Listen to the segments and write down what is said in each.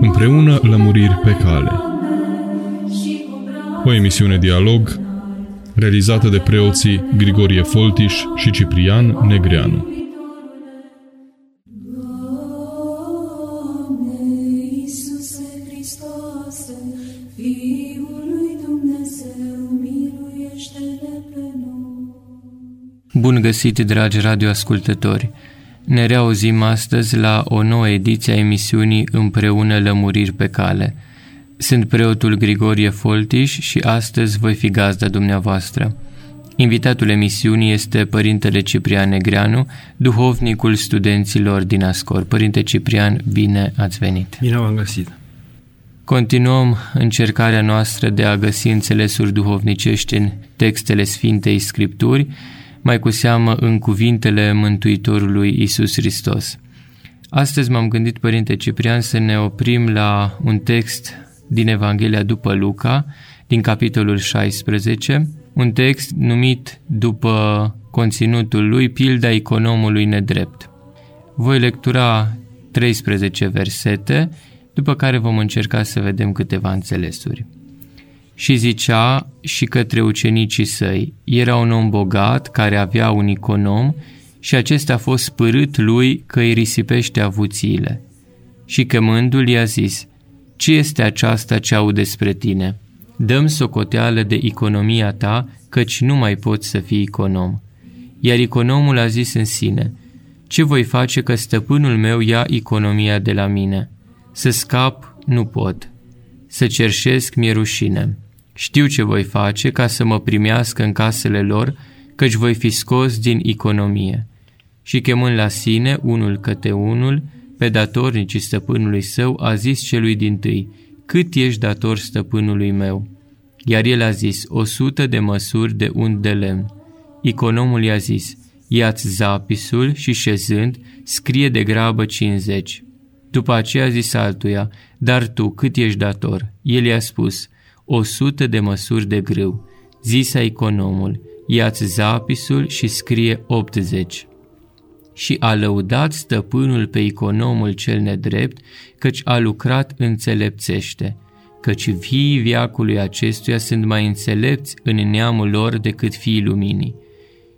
Împreună lămuriri pe cale. O emisiune dialog realizată de preoții Grigorie Foltiș și Ciprian Negreanu. Bun găsit, dragi radioascultători! Ne reauzim astăzi la o nouă ediție a emisiunii Împreună Lămuriri pe Cale. Sunt preotul Grigorie Foltiș și astăzi voi fi gazda dumneavoastră. Invitatul emisiunii este Părintele Ciprian Negreanu, duhovnicul studenților din Ascor. Părinte Ciprian, bine ați venit! Bine v-am găsit! Continuăm încercarea noastră de a găsi înțelesuri duhovnicești în textele Sfintei Scripturi, mai cu seamă în cuvintele Mântuitorului Isus Hristos. Astăzi m-am gândit, Părinte Ciprian, să ne oprim la un text din Evanghelia după Luca, din capitolul 16, un text numit după conținutul lui Pilda economului nedrept. Voi lectura 13 versete, după care vom încerca să vedem câteva înțelesuri și zicea și către ucenicii săi, era un om bogat care avea un econom și acesta a fost spărât lui că îi risipește avuțiile. Și chemându-l i-a zis, Ce este aceasta ce au despre tine? Dăm socoteală de economia ta, căci nu mai poți să fii econom. Iar economul a zis în sine, Ce voi face că stăpânul meu ia economia de la mine? Să scap nu pot, să cerșesc mi rușine. Știu ce voi face ca să mă primească în casele lor, căci voi fi scos din economie. Și chemând la sine, unul către unul, pe datornicii stăpânului său, a zis celui din tâi, Cât ești dator stăpânului meu? Iar el a zis, o sută de măsuri de un de lemn. Economul i-a zis, ia-ți zapisul și șezând, scrie de grabă cincizeci. După aceea a zis altuia, dar tu cât ești dator? El i-a spus, o sută de măsuri de grâu. Zisa economul, ia-ți zapisul și scrie 80. Și a lăudat stăpânul pe economul cel nedrept, căci a lucrat înțelepțește, căci fiii viacului acestuia sunt mai înțelepți în neamul lor decât fiii luminii.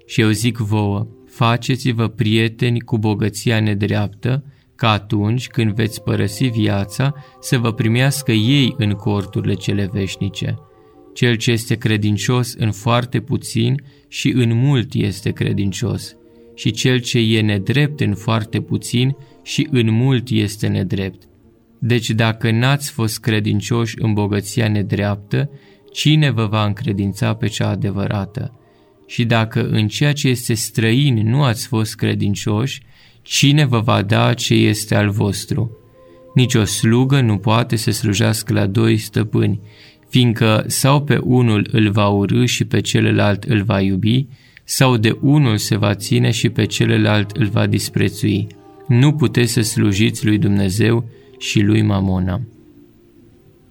Și eu zic vouă, faceți-vă prieteni cu bogăția nedreaptă, ca atunci când veți părăsi viața să vă primească ei în corturile cele veșnice. Cel ce este credincios în foarte puțin și în mult este credincios, și cel ce e nedrept în foarte puțin și în mult este nedrept. Deci dacă n-ați fost credincioși în bogăția nedreaptă, cine vă va încredința pe cea adevărată? Și dacă în ceea ce este străin nu ați fost credincioși, Cine vă va da ce este al vostru? Nici o slugă nu poate să slujească la doi stăpâni, fiindcă sau pe unul îl va urâ și pe celălalt îl va iubi, sau de unul se va ține și pe celălalt îl va disprețui. Nu puteți să slujiți lui Dumnezeu și lui Mamona.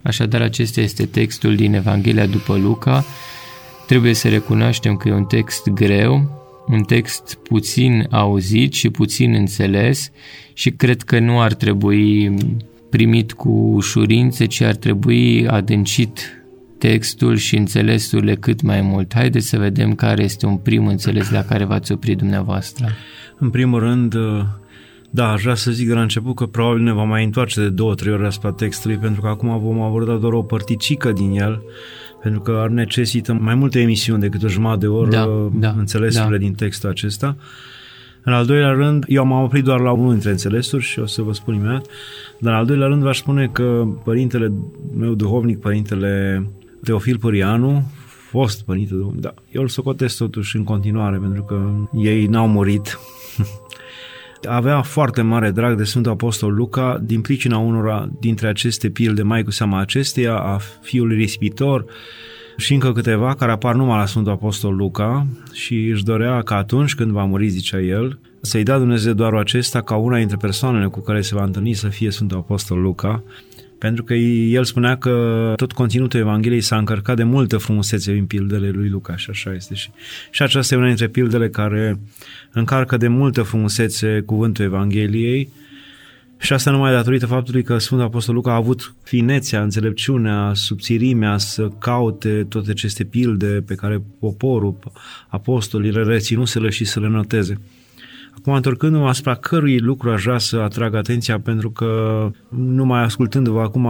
Așadar, acesta este textul din Evanghelia după Luca. Trebuie să recunoaștem că e un text greu, un text puțin auzit și puțin înțeles și cred că nu ar trebui primit cu ușurință, ci ar trebui adâncit textul și înțelesurile cât mai mult. Haideți să vedem care este un prim înțeles la care v-ați oprit dumneavoastră. În primul rând, da, aș vrea să zic de la început că probabil ne vom mai întoarce de două, trei ori asupra textului, pentru că acum vom aborda doar o părticică din el, pentru că ar necesită mai multe emisiuni decât o jumătate de oră da, da, înțelesurile da. din textul acesta. În al doilea rând, eu m-am oprit doar la unul dintre înțelesuri și o să vă spun imediat, dar în al doilea rând v-aș spune că părintele meu duhovnic, părintele Teofil Părianu, fost părinte duhovnic, da, eu îl socotesc totuși în continuare pentru că ei n-au murit avea foarte mare drag de Sfântul Apostol Luca din pricina unora dintre aceste pilde, mai cu seama acesteia, a fiului risipitor și încă câteva care apar numai la Sfântul Apostol Luca și își dorea că atunci când va muri, zicea el, să-i dea Dumnezeu doar acesta ca una dintre persoanele cu care se va întâlni să fie Sfântul Apostol Luca, pentru că el spunea că tot conținutul Evangheliei s-a încărcat de multă frumusețe în pildele lui Luca și așa este. Și, și aceasta e una dintre pildele care încarcă de multă frumusețe cuvântul Evangheliei Și asta numai datorită faptului că Sfântul Apostol Luca a avut finețea, înțelepciunea, subțirimea să caute toate aceste pilde pe care poporul, apostolii le reținuseră și să le noteze. Acum, întorcându-mă asupra cărui lucru aș vrea să atrag atenția, pentru că numai ascultându-vă acum,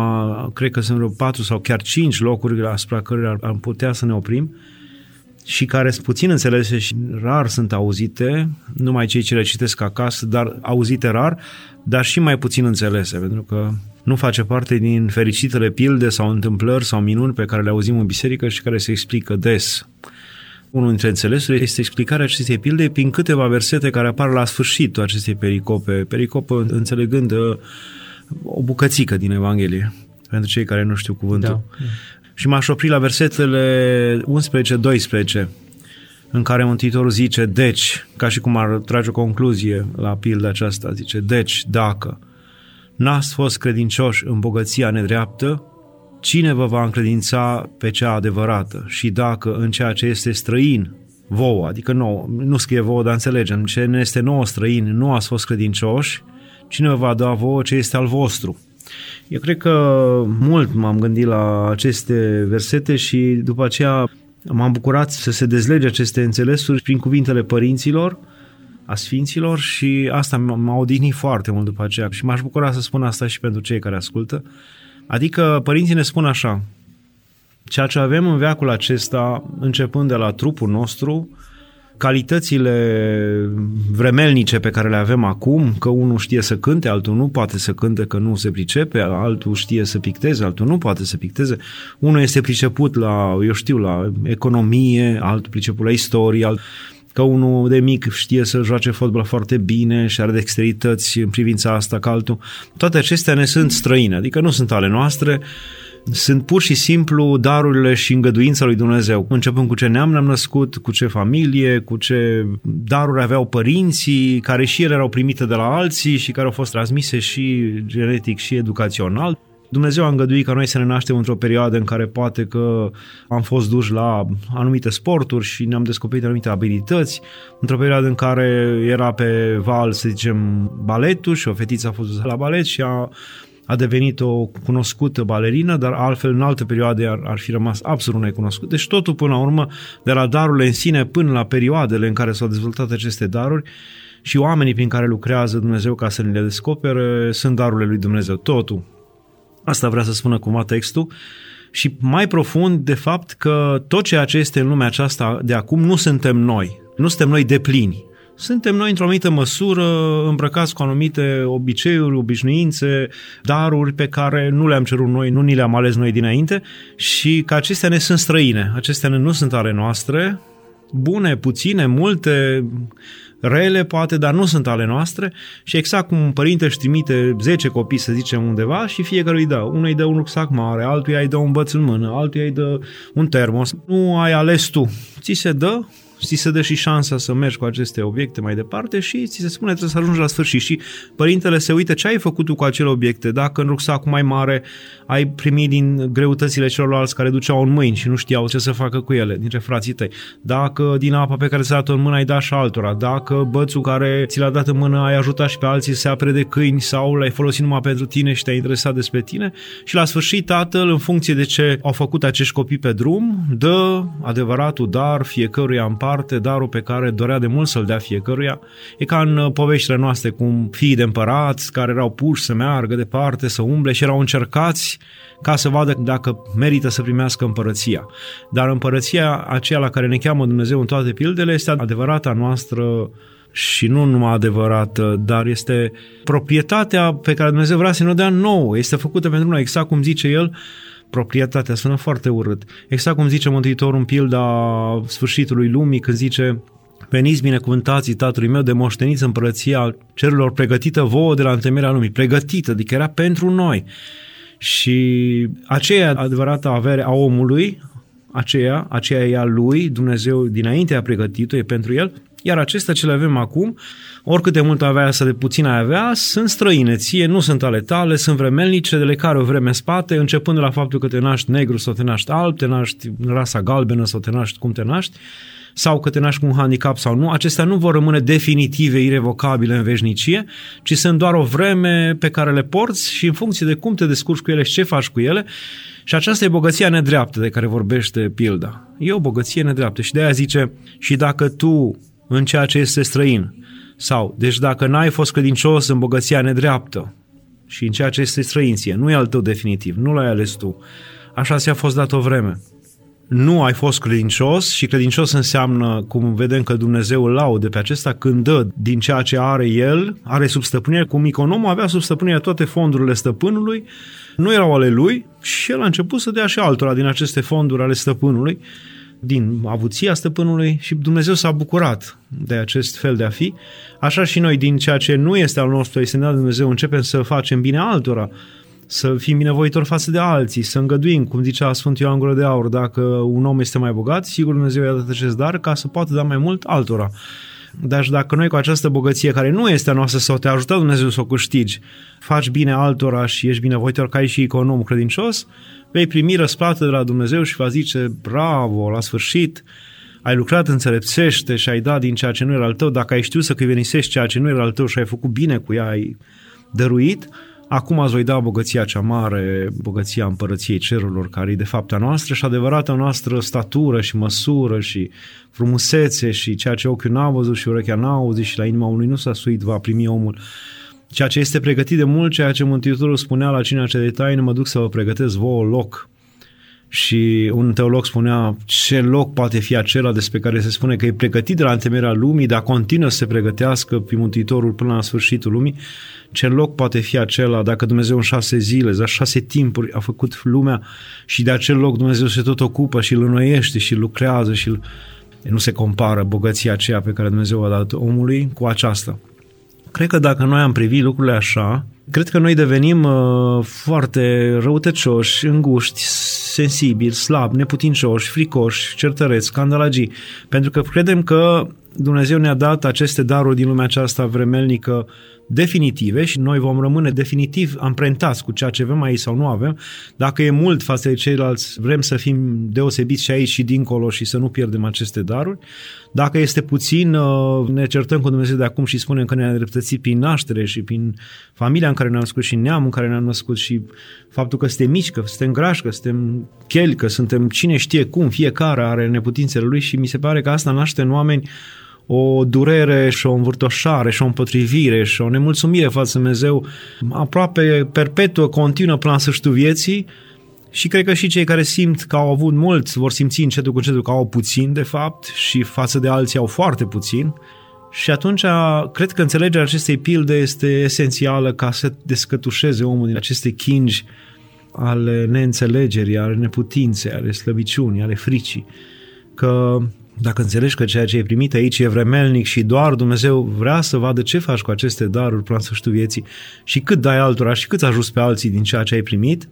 cred că sunt vreo patru sau chiar cinci locuri asupra cărora am putea să ne oprim și care sunt puțin înțelese și rar sunt auzite, numai cei ce le citesc acasă, dar auzite rar, dar și mai puțin înțelese, pentru că nu face parte din fericitele pilde sau întâmplări sau minuni pe care le auzim în biserică și care se explică des. Unul dintre înțelesuri este explicarea acestei pilde prin câteva versete care apar la sfârșitul acestei pericope. Pericopă înțelegând uh, o bucățică din Evanghelie, pentru cei care nu știu cuvântul. Da. Și m-aș opri la versetele 11-12, în care Mântuitorul zice, deci, ca și cum ar trage o concluzie la pilda aceasta, zice, deci, dacă n-ați fost credincioși în bogăția nedreaptă, cine vă va încredința pe cea adevărată? Și dacă în ceea ce este străin vouă, adică nouă, nu scrie vouă, dar înțelegem, ce ne este nouă străin, nu ați fost credincioși, cine vă va da vouă ce este al vostru? Eu cred că mult m-am gândit la aceste versete și după aceea m-am bucurat să se dezlege aceste înțelesuri prin cuvintele părinților, a sfinților și asta m-a odihnit foarte mult după aceea și m-aș bucura să spun asta și pentru cei care ascultă. Adică părinții ne spun așa, ceea ce avem în veacul acesta, începând de la trupul nostru, calitățile vremelnice pe care le avem acum, că unul știe să cânte, altul nu poate să cânte, că nu se pricepe, altul știe să picteze, altul nu poate să picteze. Unul este priceput la, eu știu, la economie, altul priceput la istorie, alt că unul de mic știe să joace fotbal foarte bine și are dexterități în privința asta ca altul. Toate acestea ne sunt străine, adică nu sunt ale noastre, sunt pur și simplu darurile și îngăduința lui Dumnezeu. Începând cu ce neam ne-am născut, cu ce familie, cu ce daruri aveau părinții, care și ele erau primite de la alții și care au fost transmise și genetic și educațional. Dumnezeu a îngăduit ca noi să ne naștem într-o perioadă în care poate că am fost duși la anumite sporturi și ne-am descoperit anumite abilități, într-o perioadă în care era pe val, să zicem, baletul și o fetiță a fost dusă la balet și a a devenit o cunoscută balerină, dar altfel în alte perioade ar, ar fi rămas absolut necunoscut. Deci totul până la urmă, de la darurile în sine până la perioadele în care s-au dezvoltat aceste daruri și oamenii prin care lucrează Dumnezeu ca să ne le descopere, sunt darurile lui Dumnezeu. Totul. Asta vrea să spună cumva textul. Și mai profund, de fapt, că tot ceea ce este în lumea aceasta de acum nu suntem noi. Nu suntem noi de plini suntem noi într-o anumită măsură îmbrăcați cu anumite obiceiuri, obișnuințe, daruri pe care nu le-am cerut noi, nu ni le-am ales noi dinainte și că acestea ne sunt străine, acestea nu sunt ale noastre, bune, puține, multe, rele poate, dar nu sunt ale noastre și exact cum un părinte își trimite 10 copii, să zicem, undeva și fiecare îi dă. Unul îi dă un rucsac mare, altul îi dă un băț în mână, altul îi dă un termos. Nu ai ales tu. Ți se dă ți se dă și șansa să mergi cu aceste obiecte mai departe și ți se spune trebuie să ajungi la sfârșit. Și părintele se uită ce ai făcut tu cu acele obiecte, dacă în rucsacul mai mare ai primit din greutățile celorlalți care duceau în mâini și nu știau ce să facă cu ele, dintre frații tăi, dacă din apa pe care ți-a dat-o în mână ai dat și altora, dacă bățul care ți l-a dat în mână ai ajutat și pe alții să se apre de câini sau l-ai folosit numai pentru tine și te-ai interesat despre tine. Și la sfârșit tatăl, în funcție de ce au făcut acești copii pe drum, dă adevăratul dar fiecăruia în parte darul pe care dorea de mult să-l dea fiecăruia. E ca în uh, poveștile noastre cum fiii de împărați care erau puși să meargă departe, să umble și erau încercați ca să vadă dacă merită să primească împărăția. Dar împărăția aceea la care ne cheamă Dumnezeu în toate pildele este adevărata noastră și nu numai adevărată, dar este proprietatea pe care Dumnezeu vrea să ne o dea nouă, este făcută pentru noi, exact cum zice El, proprietatea sună foarte urât. Exact cum zice Mântuitorul în pilda sfârșitului lumii, când zice Veniți binecuvântații tatălui meu de moșteniți împărăția cerurilor pregătită vouă de la întemeierea lumii. Pregătită, adică era pentru noi. Și aceea adevărată avere a omului, aceea, aceea e a lui, Dumnezeu dinainte a pregătit-o, e pentru el, iar acestea ce le avem acum, oricât de mult avea să de puțin ai avea, sunt străine ție, nu sunt ale tale, sunt vremelnice, de le care o vreme în spate, începând de la faptul că te naști negru sau te naști alb, te naști în rasa galbenă sau te naști cum te naști, sau că te naști cu un handicap sau nu, acestea nu vor rămâne definitive, irrevocabile în veșnicie, ci sunt doar o vreme pe care le porți și în funcție de cum te descurci cu ele și ce faci cu ele. Și aceasta e bogăția nedreaptă de care vorbește pilda. E o bogăție nedreaptă și de aia zice, și dacă tu în ceea ce este străin, sau, deci dacă n-ai fost credincios în bogăția nedreaptă și în ceea ce este străinție, nu e al tău definitiv, nu l-ai ales tu, așa ți-a fost dat o vreme. Nu ai fost credincios și credincios înseamnă, cum vedem că Dumnezeu îl laude pe acesta, când dă din ceea ce are el, are sub stăpânire, cum economul avea sub stăpânire toate fondurile stăpânului, nu erau ale lui și el a început să dea și altora din aceste fonduri ale stăpânului, din avuția stăpânului și Dumnezeu s-a bucurat de acest fel de a fi. Așa și noi, din ceea ce nu este al nostru, este de Dumnezeu, începem să facem bine altora, să fim binevoitori față de alții, să îngăduim, cum zicea Sfântul Ioan Gură de Aur, dacă un om este mai bogat, sigur Dumnezeu i-a dat acest dar ca să poată da mai mult altora. Dar dacă noi cu această bogăție care nu este a noastră sau te ajută Dumnezeu să o câștigi, faci bine altora și ești binevoitor ca și econom credincios, vei primi răsplată de la Dumnezeu și va zice bravo, la sfârșit, ai lucrat înțelepțește și ai dat din ceea ce nu era al tău, dacă ai știut să câvenisești ceea ce nu era al tău și ai făcut bine cu ea, ai dăruit, Acum îți voi da bogăția cea mare, bogăția împărăției cerurilor, care e de fapt a noastră și adevărata noastră statură și măsură și frumusețe și ceea ce ochiul n-a văzut și urechea n-a auzit și la inima unui nu s-a suit, va primi omul. Ceea ce este pregătit de mult, ceea ce Mântuitorul spunea la cina ce de taină, mă duc să vă pregătesc vouă loc și un teolog spunea ce loc poate fi acela despre care se spune că e pregătit de la întemerea lumii, dar continuă să se pregătească pe Mântuitorul până la sfârșitul lumii. Ce loc poate fi acela dacă Dumnezeu în șase zile, în șase timpuri a făcut lumea și de acel loc Dumnezeu se tot ocupă și îl înnoiește și lucrează și îl... nu se compară bogăția aceea pe care Dumnezeu a dat omului cu aceasta. Cred că dacă noi am privit lucrurile așa, cred că noi devenim uh, foarte răutăcioși, înguști, sensibili, slabi, neputincioși, fricoși, certăreți, scandalagii, pentru că credem că Dumnezeu ne-a dat aceste daruri din lumea aceasta vremelnică definitive și noi vom rămâne definitiv amprentați cu ceea ce avem aici sau nu avem. Dacă e mult față de ceilalți, vrem să fim deosebiți și aici și dincolo și să nu pierdem aceste daruri. Dacă este puțin, uh, ne certăm cu Dumnezeu de acum și spunem că ne-a dreptățit prin naștere și prin familia în care ne-am născut și neamul în care ne-am născut și faptul că suntem mici, că suntem grași, că suntem cheli, că suntem cine știe cum, fiecare are neputințele lui și mi se pare că asta naște în oameni o durere și o învârtoșare și o împotrivire și o nemulțumire față de Dumnezeu aproape perpetuă, continuă până la sfârșitul vieții și cred că și cei care simt că au avut mulți vor simți încetul cu încetul că au puțin de fapt și față de alții au foarte puțin și atunci cred că înțelegerea acestei pilde este esențială ca să descătușeze omul din aceste chingi ale neînțelegerii, ale neputinței, ale slăbiciunii, ale fricii. Că dacă înțelegi că ceea ce ai primit aici e vremelnic și doar Dumnezeu vrea să vadă ce faci cu aceste daruri până la sfârșitul vieții și cât dai altora și cât ajuți pe alții din ceea ce ai primit,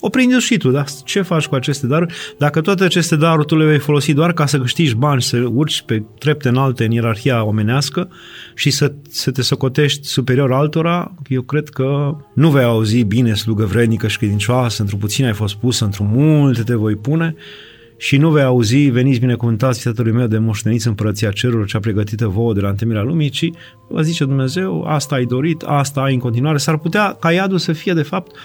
o prinzi și tu, da? Ce faci cu aceste daruri? Dacă toate aceste daruri tu le vei folosi doar ca să câștigi bani, să urci pe trepte înalte în ierarhia omenească și să, să te socotești superior altora, eu cred că nu vei auzi bine slugă vrednică și credincioasă, într-un puțin ai fost pus, într-un multe te voi pune și nu vei auzi, veniți binecuvântați tatălui meu de moșteniți împărăția cerurilor cea pregătită vouă de la întâlnirea lumii, ci vă zice Dumnezeu, asta ai dorit, asta ai în continuare. S-ar putea ca iadul să fie de fapt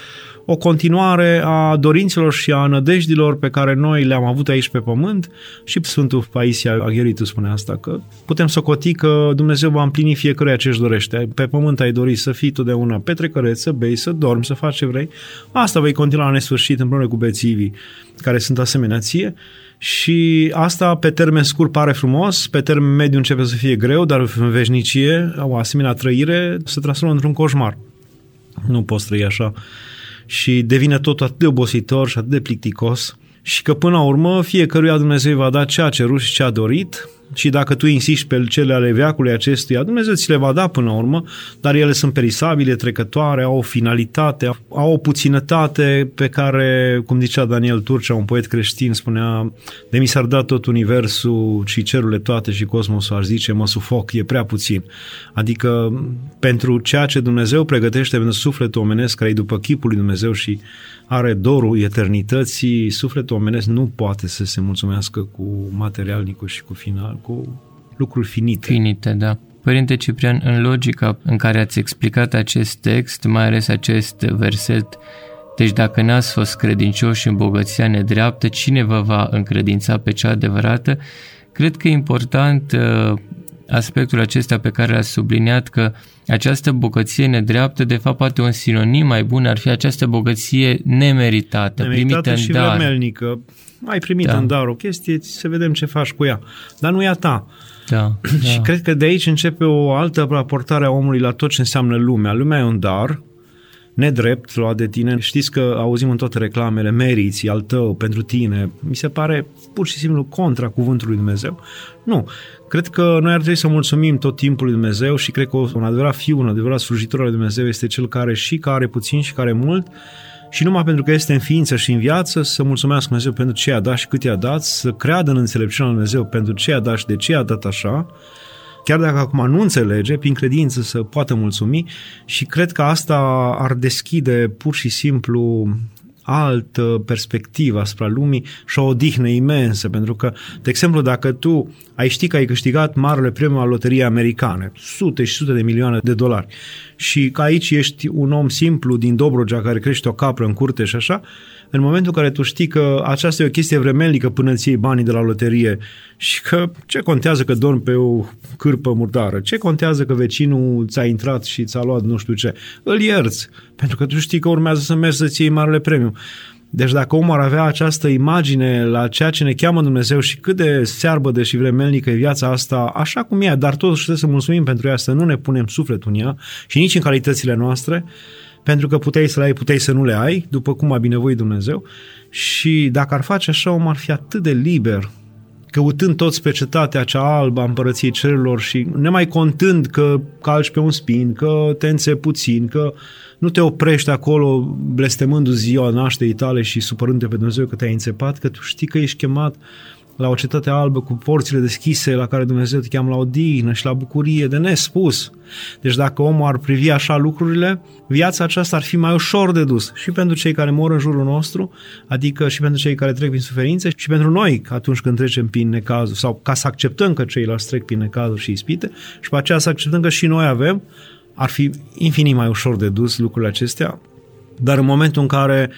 o continuare a dorințelor și a nădejdilor pe care noi le-am avut aici pe pământ și Sfântul Paisia Agheritu spune asta, că putem să coti că Dumnezeu va împlini fiecare ce își dorește. Pe pământ ai dori să fii totdeauna petrecăreț, să bei, să dormi, să faci ce vrei. Asta vei continua la nesfârșit împreună cu bețivii care sunt asemenea ție și asta pe termen scurt pare frumos, pe termen mediu începe să fie greu, dar în veșnicie o asemenea trăire se transformă într-un coșmar. Nu poți trăi așa și devine tot atât de obositor și atât de plicticos și că până la urmă fiecăruia Dumnezeu va da ce a cerut și ce a dorit și dacă tu insisti pe cele ale veacului acestuia, Dumnezeu ți le va da până la urmă, dar ele sunt perisabile, trecătoare, au o finalitate, au o puținătate pe care, cum zicea Daniel Turcea, un poet creștin, spunea, de mi s-ar da tot universul și cerurile toate și cosmosul, aș zice, mă sufoc, e prea puțin. Adică pentru ceea ce Dumnezeu pregătește pentru sufletul omenesc care e după chipul lui Dumnezeu și are dorul eternității, sufletul omenesc nu poate să se mulțumească cu materialnicul și cu final cu lucruri finite. Finite, da. Părinte Ciprian, în logica în care ați explicat acest text, mai ales acest verset, deci dacă n-ați fost credincioși în bogăția nedreaptă, cine vă va încredința pe cea adevărată? Cred că e important uh, aspectul acesta pe care l-ați subliniat că această bogăție nedreaptă, de fapt, poate un sinonim mai bun ar fi această bogăție nemeritată, nemeritată primită și în dar. vremelnică. Ai primit Da. în dar o chestie, să vedem ce faci cu ea. Dar nu e a ta. Da, Și da. cred că de aici începe o altă raportare a omului la tot ce înseamnă lumea. Lumea e un dar, nedrept luat de tine. Știți că auzim în toate reclamele, meriți, e al tău, pentru tine. Mi se pare pur și simplu contra cuvântului Dumnezeu. Nu. Cred că noi ar trebui să mulțumim tot timpul lui Dumnezeu și cred că un adevărat fiu, un adevărat slujitor al lui Dumnezeu este cel care și care puțin și care mult și numai pentru că este în ființă și în viață să mulțumească Dumnezeu pentru ce a dat și cât i-a dat, să creadă în înțelepciunea lui Dumnezeu pentru ce a dat și de ce a dat așa, chiar dacă acum nu înțelege, prin credință să poată mulțumi și cred că asta ar deschide pur și simplu altă perspectivă asupra lumii și o odihnă imensă, pentru că, de exemplu, dacă tu ai ști că ai câștigat marele premiu al loteriei americane, sute și sute de milioane de dolari, și că aici ești un om simplu din Dobrogea care crește o capră în curte și așa, în momentul în care tu știi că aceasta e o chestie vremelnică până îți iei banii de la loterie și că ce contează că dormi pe o cârpă murdară, ce contează că vecinul ți-a intrat și ți-a luat nu știu ce, îl ierți, pentru că tu știi că urmează să mergi să-ți iei marele premiu. Deci dacă omul ar avea această imagine la ceea ce ne cheamă Dumnezeu și cât de searbădă și vremelnică e viața asta, așa cum e, dar totuși trebuie să mulțumim pentru ea, să nu ne punem sufletul în ea și nici în calitățile noastre, pentru că puteai să le ai, puteai să nu le ai, după cum a binevoit Dumnezeu. Și dacă ar face așa, om ar fi atât de liber, căutând toți pe cetatea cea albă a împărăției cerurilor și nemai contând că calci pe un spin, că te înțe puțin, că nu te oprești acolo blestemându ziua nașterii tale și supărându-te pe Dumnezeu că te-ai înțepat, că tu știi că ești chemat la o cetate albă cu porțile deschise la care Dumnezeu te cheamă la odihnă și la bucurie de nespus. Deci dacă omul ar privi așa lucrurile, viața aceasta ar fi mai ușor de dus și pentru cei care mor în jurul nostru, adică și pentru cei care trec prin suferințe și pentru noi atunci când trecem prin necazuri sau ca să acceptăm că ceilalți trec prin necazuri și ispite și pe aceea să acceptăm că și noi avem, ar fi infinit mai ușor de dus lucrurile acestea, dar în momentul în care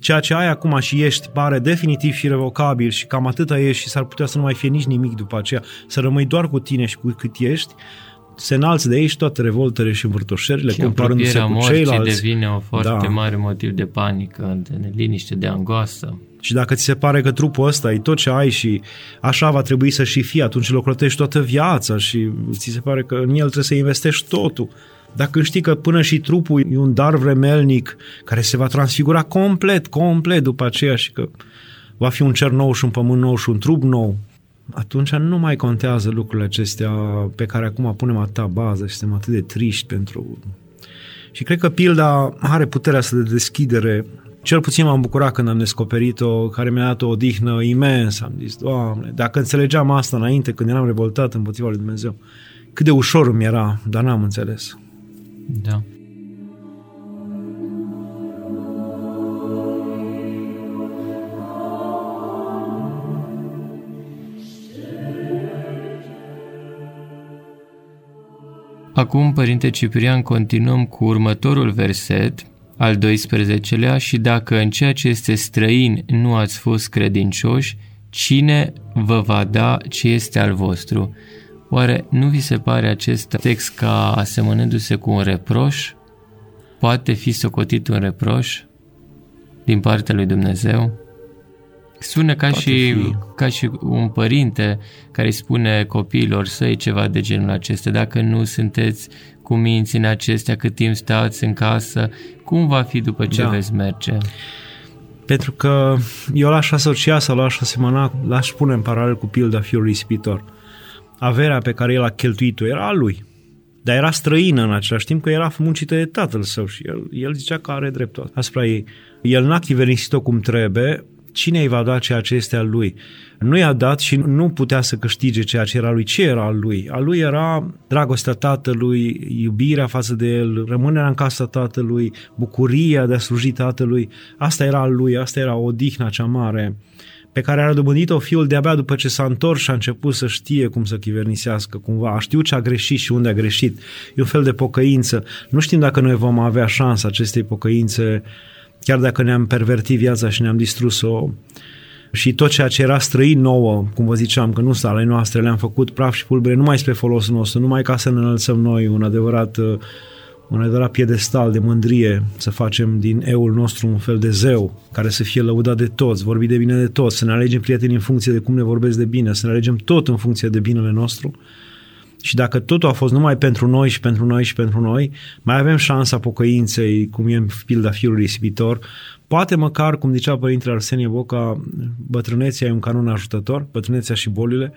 ceea ce ai acum și ești pare definitiv și revocabil și cam atâta ești și s-ar putea să nu mai fie nici nimic după aceea, să rămâi doar cu tine și cu cât ești, se înalță de aici toate revoltele și învârtoșerile, Și comparându-se apropierea cu morții ceilalți. devine o foarte Da. mare motiv de panică, de neliniște, de angoasă. Și dacă ți se pare că trupul ăsta e tot ce ai și așa va trebui să și fie, atunci îl ocrotești toată viața și ți se pare că în el trebuie să investești totul. Dacă știi că până și trupul e un dar vremelnic care se va transfigura complet, complet după aceea și că va fi un cer nou și un pământ nou și un trup nou, atunci nu mai contează lucrurile acestea pe care acum punem atâta bază și suntem atât de triști pentru... Și cred că pilda are puterea asta de deschidere cel puțin m-am bucurat când am descoperit-o, care mi-a dat o odihnă imensă. Am zis, Doamne, dacă înțelegeam asta înainte, când eram revoltat împotriva lui Dumnezeu, cât de ușor îmi era, dar n-am înțeles. Da. Acum, Părinte Ciprian, continuăm cu următorul verset, al 12-lea, și dacă în ceea ce este străin nu ați fost credincioși, cine vă va da ce este al vostru? Oare nu vi se pare acest text ca asemănându-se cu un reproș? Poate fi socotit un reproș din partea lui Dumnezeu? Sună ca Poate și, fi. ca și un părinte care îi spune copiilor săi ceva de genul acesta. Dacă nu sunteți cu minți în acestea cât timp stați în casă, cum va fi după ce Da. veți merge? Pentru că eu l-aș asocia sau l-aș asemăna, l-aș pune în paralel cu pilda fiului ispitor. Averea pe care el a cheltuit-o era a lui, dar era străină în același timp că era muncită de tatăl său și el, el zicea că are dreptul asupra ei. El n-a chiverisit-o cum trebuie, cine îi va da ceea ce este al lui? Nu i-a dat și nu putea să câștige ceea ce era al lui. Ce era al lui? Al lui era dragostea tatălui, iubirea față de el, rămânerea în casa tatălui, bucuria de a sluji tatălui. Asta era al lui, asta era odihna cea mare pe care a dobândit-o fiul de-abia după ce s-a întors și a început să știe cum să chivernisească cumva, a știut ce a greșit și unde a greșit. E un fel de pocăință. Nu știm dacă noi vom avea șansa acestei pocăințe, chiar dacă ne-am pervertit viața și ne-am distrus-o și tot ceea ce era străin nouă, cum vă ziceam, că nu sunt ale noastre, le-am făcut praf și pulbere numai spre folosul nostru, numai ca să ne înălțăm noi un adevărat uh, un adevărat piedestal de mândrie, să facem din eul nostru un fel de zeu care să fie lăudat de toți, vorbi de bine de toți, să ne alegem prieteni în funcție de cum ne vorbesc de bine, să ne alegem tot în funcție de binele nostru. Și dacă totul a fost numai pentru noi și pentru noi și pentru noi, mai avem șansa pocăinței, cum e în pilda fiului risipitor, Poate măcar, cum zicea Părintele Arsenie Boca, bătrâneția e un canon ajutător, bătrânețea și bolile.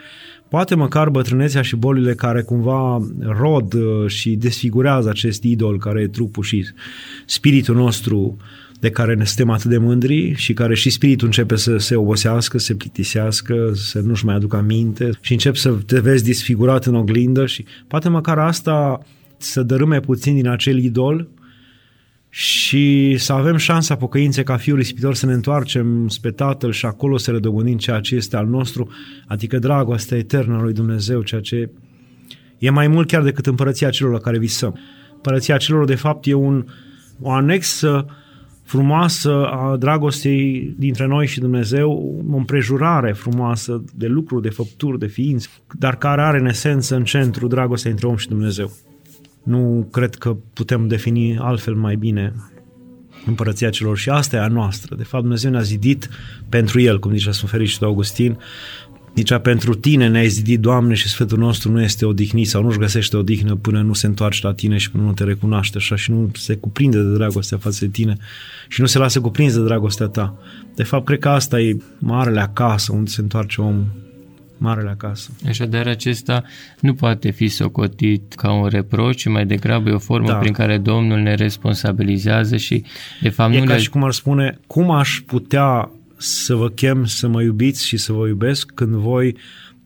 Poate măcar bătrânețea și bolile care cumva rod uh, și desfigurează acest idol care e trupul și spiritul nostru de care ne suntem atât de mândri și care și spiritul începe să se obosească, să se plictisească, să nu-și mai aducă aminte și încep să te vezi disfigurat în oglindă și poate măcar asta să dărâme puțin din acel idol și să avem șansa pocăinței ca fiul ispitor să ne întoarcem spre Tatăl și acolo să redobândim ceea ce este al nostru, adică dragostea eternă a lui Dumnezeu, ceea ce e mai mult chiar decât împărăția celor la care visăm. Împărăția celor, de fapt, e un, o anexă frumoasă a dragostei dintre noi și Dumnezeu, o împrejurare frumoasă de lucruri, de făpturi, de ființe, dar care are în esență în centru dragostea între om și Dumnezeu. Nu cred că putem defini altfel mai bine împărăția celor și asta e a noastră. De fapt, Dumnezeu ne-a zidit pentru El, cum zicea Sfânt Fericitul Augustin, Zicea, pentru tine ne-ai zidit, Doamne, și Sfântul nostru nu este odihnit sau nu-și găsește odihnă până nu se întoarce la tine și până nu te recunoaște așa și nu se cuprinde de dragostea față de tine și nu se lasă cuprins de dragostea ta. De fapt, cred că asta e marele acasă unde se întoarce omul marele acasă. Așadar, acesta nu poate fi socotit ca un reproș, ci mai degrabă e o formă da. prin care Domnul ne responsabilizează și, de fapt, e nu ca le... și cum ar spune, cum aș putea să vă chem să mă iubiți și să vă iubesc când voi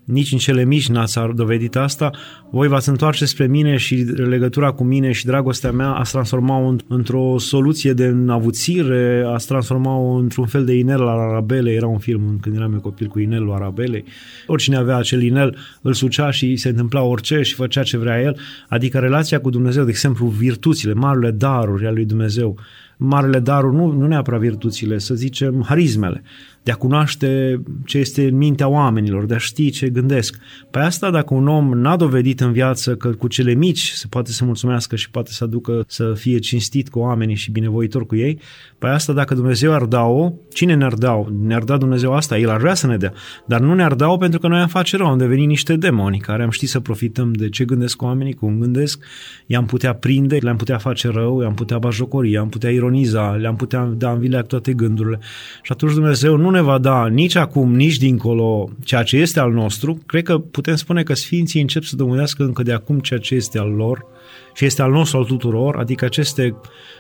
nici în cele mici n-ați dovedit asta, voi v-ați întoarce spre mine și legătura cu mine și dragostea mea ați transforma-o într-o soluție de înavuțire, ați transforma-o într-un fel de inel al Arabele, era un film când eram eu copil cu inelul Arabelei. Oricine avea acel inel îl sucea și se întâmpla orice și făcea ce vrea el, adică relația cu Dumnezeu, de exemplu virtuțile, marile daruri ale lui Dumnezeu, marele daruri, nu, nu neapărat virtuțile, să zicem harismele, de a cunoaște ce este în mintea oamenilor, de a ști ce gândesc. Pe asta, dacă un om n-a dovedit în viață că cu cele mici se poate să mulțumească și poate să aducă să fie cinstit cu oamenii și binevoitor cu ei, pe asta, dacă Dumnezeu ar da-o, cine ne-ar da-o? Ne-ar da Dumnezeu asta, El ar vrea să ne dea, dar nu ne-ar da-o pentru că noi am face rău, am devenit niște demoni care am ști să profităm de ce gândesc oamenii, cum gândesc, i-am putea prinde, le-am putea face rău, i-am putea bajocori, i-am putea ironiza, le-am putea da în vilea toate gândurile. Și atunci Dumnezeu nu ne va da nici acum, nici dincolo ceea ce este al nostru. Cred că putem spune că Sfinții încep să domânească încă de acum ceea ce este al lor și este al nostru al tuturor, adică aceste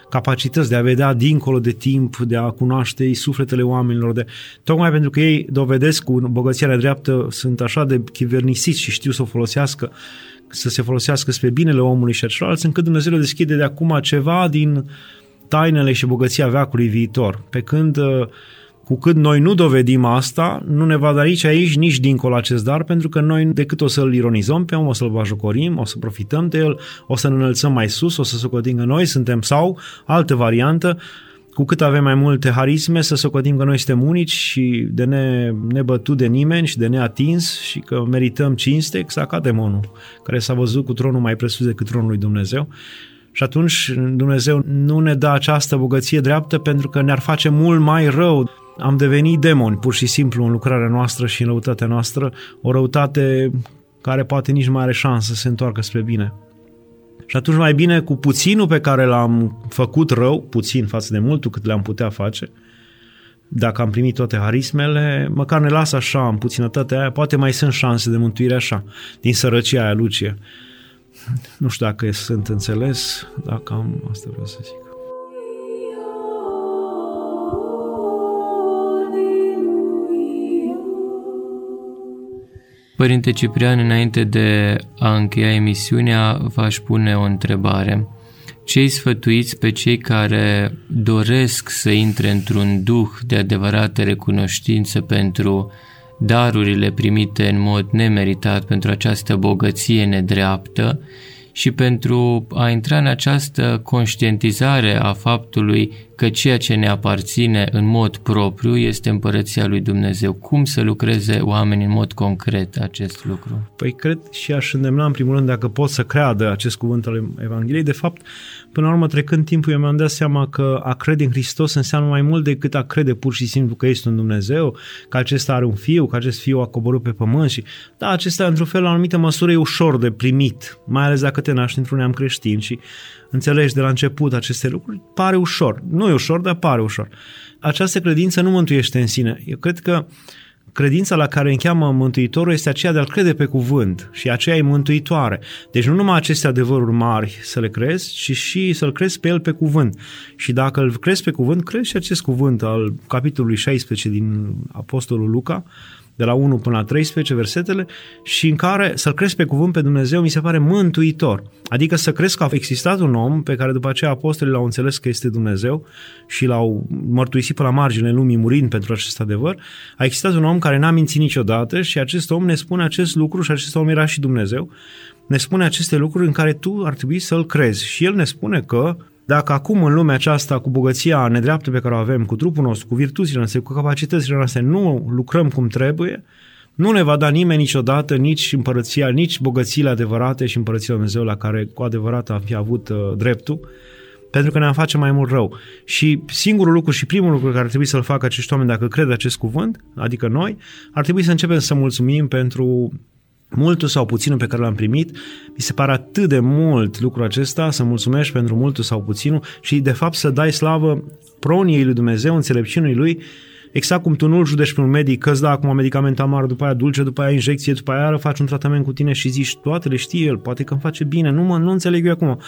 capacități de a vedea dincolo de timp, de a cunoaște sufletele oamenilor, de, tocmai pentru că ei dovedesc cu bogăția dreaptă, sunt așa de chivernisiți și știu să o folosească, să se folosească spre binele omului și a celorlalți, încât Dumnezeu le deschide de acum ceva din tainele și bogăția veacului viitor. Pe când uh, cu cât noi nu dovedim asta, nu ne va da nici aici, nici dincolo acest dar, pentru că noi decât o să-l ironizăm pe om, o să-l bajocorim, o să profităm de el, o să ne înălțăm mai sus, o să socotim că noi suntem sau, altă variantă, cu cât avem mai multe harisme, să socotim că noi suntem unici și de ne, nebătut de nimeni și de neatins și că merităm cinste, exact ca demonul, care s-a văzut cu tronul mai presus decât tronul lui Dumnezeu. Și atunci Dumnezeu nu ne dă această bogăție dreaptă pentru că ne-ar face mult mai rău am devenit demoni, pur și simplu, în lucrarea noastră și în răutatea noastră, o răutate care poate nici mai are șansă să se întoarcă spre bine. Și atunci mai bine cu puținul pe care l-am făcut rău, puțin față de multul cât le-am putea face, dacă am primit toate harismele, măcar ne lasă așa, în puținătatea aia, poate mai sunt șanse de mântuire așa, din sărăcia aia lucie. Nu știu dacă sunt înțeles, dacă am asta vreau să zic. Părinte Ciprian, înainte de a încheia emisiunea, v-aș pune o întrebare. cei sfătuiți pe cei care doresc să intre într-un duh de adevărată recunoștință pentru darurile primite în mod nemeritat, pentru această bogăție nedreaptă și pentru a intra în această conștientizare a faptului că ceea ce ne aparține în mod propriu este împărăția lui Dumnezeu. Cum să lucreze oamenii în mod concret acest lucru? Păi cred și aș îndemna în primul rând dacă pot să creadă acest cuvânt al Evangheliei. De fapt, până la urmă, trecând timpul, eu mi-am dat seama că a crede în Hristos înseamnă mai mult decât a crede pur și simplu că este un Dumnezeu, că acesta are un fiu, că acest fiu a coborât pe pământ și da, acesta într-un fel, la o anumită măsură, e ușor de primit, mai ales dacă te naști într-un neam creștin și înțelegi de la început aceste lucruri, pare ușor. Nu e ușor, dar pare ușor. Această credință nu mântuiește în sine. Eu cred că credința la care încheamă Mântuitorul este aceea de a-L crede pe cuvânt și aceea e mântuitoare. Deci nu numai aceste adevăruri mari să le crezi, ci și să-L crezi pe El pe cuvânt. Și dacă îl crezi pe cuvânt, crezi și acest cuvânt al capitolului 16 din Apostolul Luca, de la 1 până la 13 versetele, și în care să-L crezi pe cuvânt pe Dumnezeu mi se pare mântuitor. Adică să crezi că a existat un om pe care după aceea apostolii l-au înțeles că este Dumnezeu și l-au mărturisit până la marginea lumii murind pentru acest adevăr. A existat un om care n-a mințit niciodată și acest om ne spune acest lucru și acest om era și Dumnezeu. Ne spune aceste lucruri în care tu ar trebui să-L crezi. Și El ne spune că dacă acum în lumea aceasta, cu bogăția nedreaptă pe care o avem, cu trupul nostru, cu virtuțile noastre, cu capacitățile noastre, nu lucrăm cum trebuie, nu ne va da nimeni niciodată nici împărăția, nici bogățiile adevărate și împărăția Lui Dumnezeu la care cu adevărat am fi avut uh, dreptul, pentru că ne-am face mai mult rău. Și singurul lucru și primul lucru care ar trebui să-l facă acești oameni dacă cred acest cuvânt, adică noi, ar trebui să începem să mulțumim pentru multul sau puținul pe care l-am primit, mi se pare atât de mult lucrul acesta, să mulțumești pentru multul sau puținul și de fapt să dai slavă proniei lui Dumnezeu, înțelepciunii lui, exact cum tu nu-l judești pe un medic, că îți da acum medicament amar, după aia dulce, după aia injecție, după aia faci un tratament cu tine și zici toate le știe el, poate că îmi face bine, nu mă, nu înțeleg eu acum.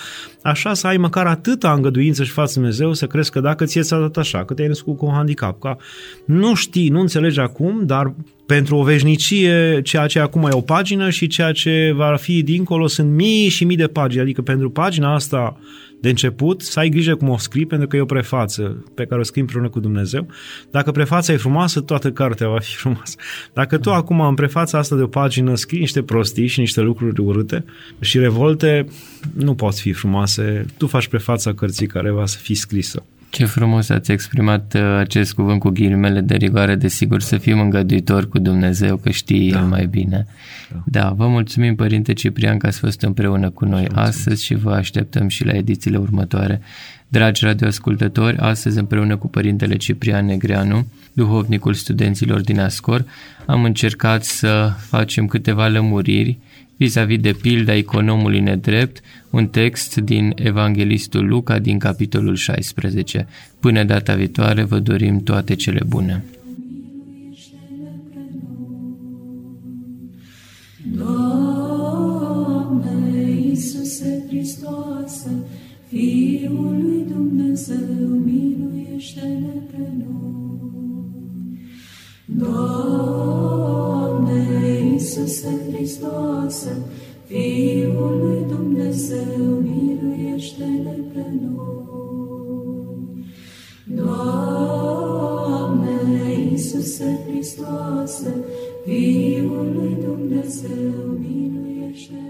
Așa să ai măcar atâta îngăduință și față Dumnezeu să crezi că dacă ție ți-a dat așa, că te-ai născut cu un handicap, că nu știi, nu înțelegi acum, dar pentru o veșnicie, ceea ce acum e o pagină și ceea ce va fi dincolo sunt mii și mii de pagini. Adică pentru pagina asta de început să ai grijă cum o scrii, pentru că e o prefață pe care o scrii împreună cu Dumnezeu. Dacă prefața e frumoasă, toată cartea va fi frumoasă. Dacă tu acum în prefața asta de o pagină scrii niște prostii și niște lucruri urâte și revolte, nu poți fi frumoase. Tu faci prefața cărții care va să fi scrisă. Ce frumos ați exprimat uh, acest cuvânt cu ghilimele de rigoare, desigur să fim îngăduitori cu Dumnezeu, că știe da. El mai bine. Da. da, vă mulțumim Părinte Ciprian că ați fost împreună cu noi astăzi și vă așteptăm și la edițiile următoare. Dragi radioascultători, astăzi împreună cu Părintele Ciprian Negreanu, duhovnicul studenților din Ascor, am încercat să facem câteva lămuriri vis-a-vis de pilda economului nedrept, un text din Evanghelistul Luca din capitolul 16. Până data viitoare vă dorim toate cele bune. Iisuse Hristoase, Fiul lui Dumnezeu, miluiește-ne pe noi. Doamne Iisuse Hristoase, Fiul lui Dumnezeu, miluiește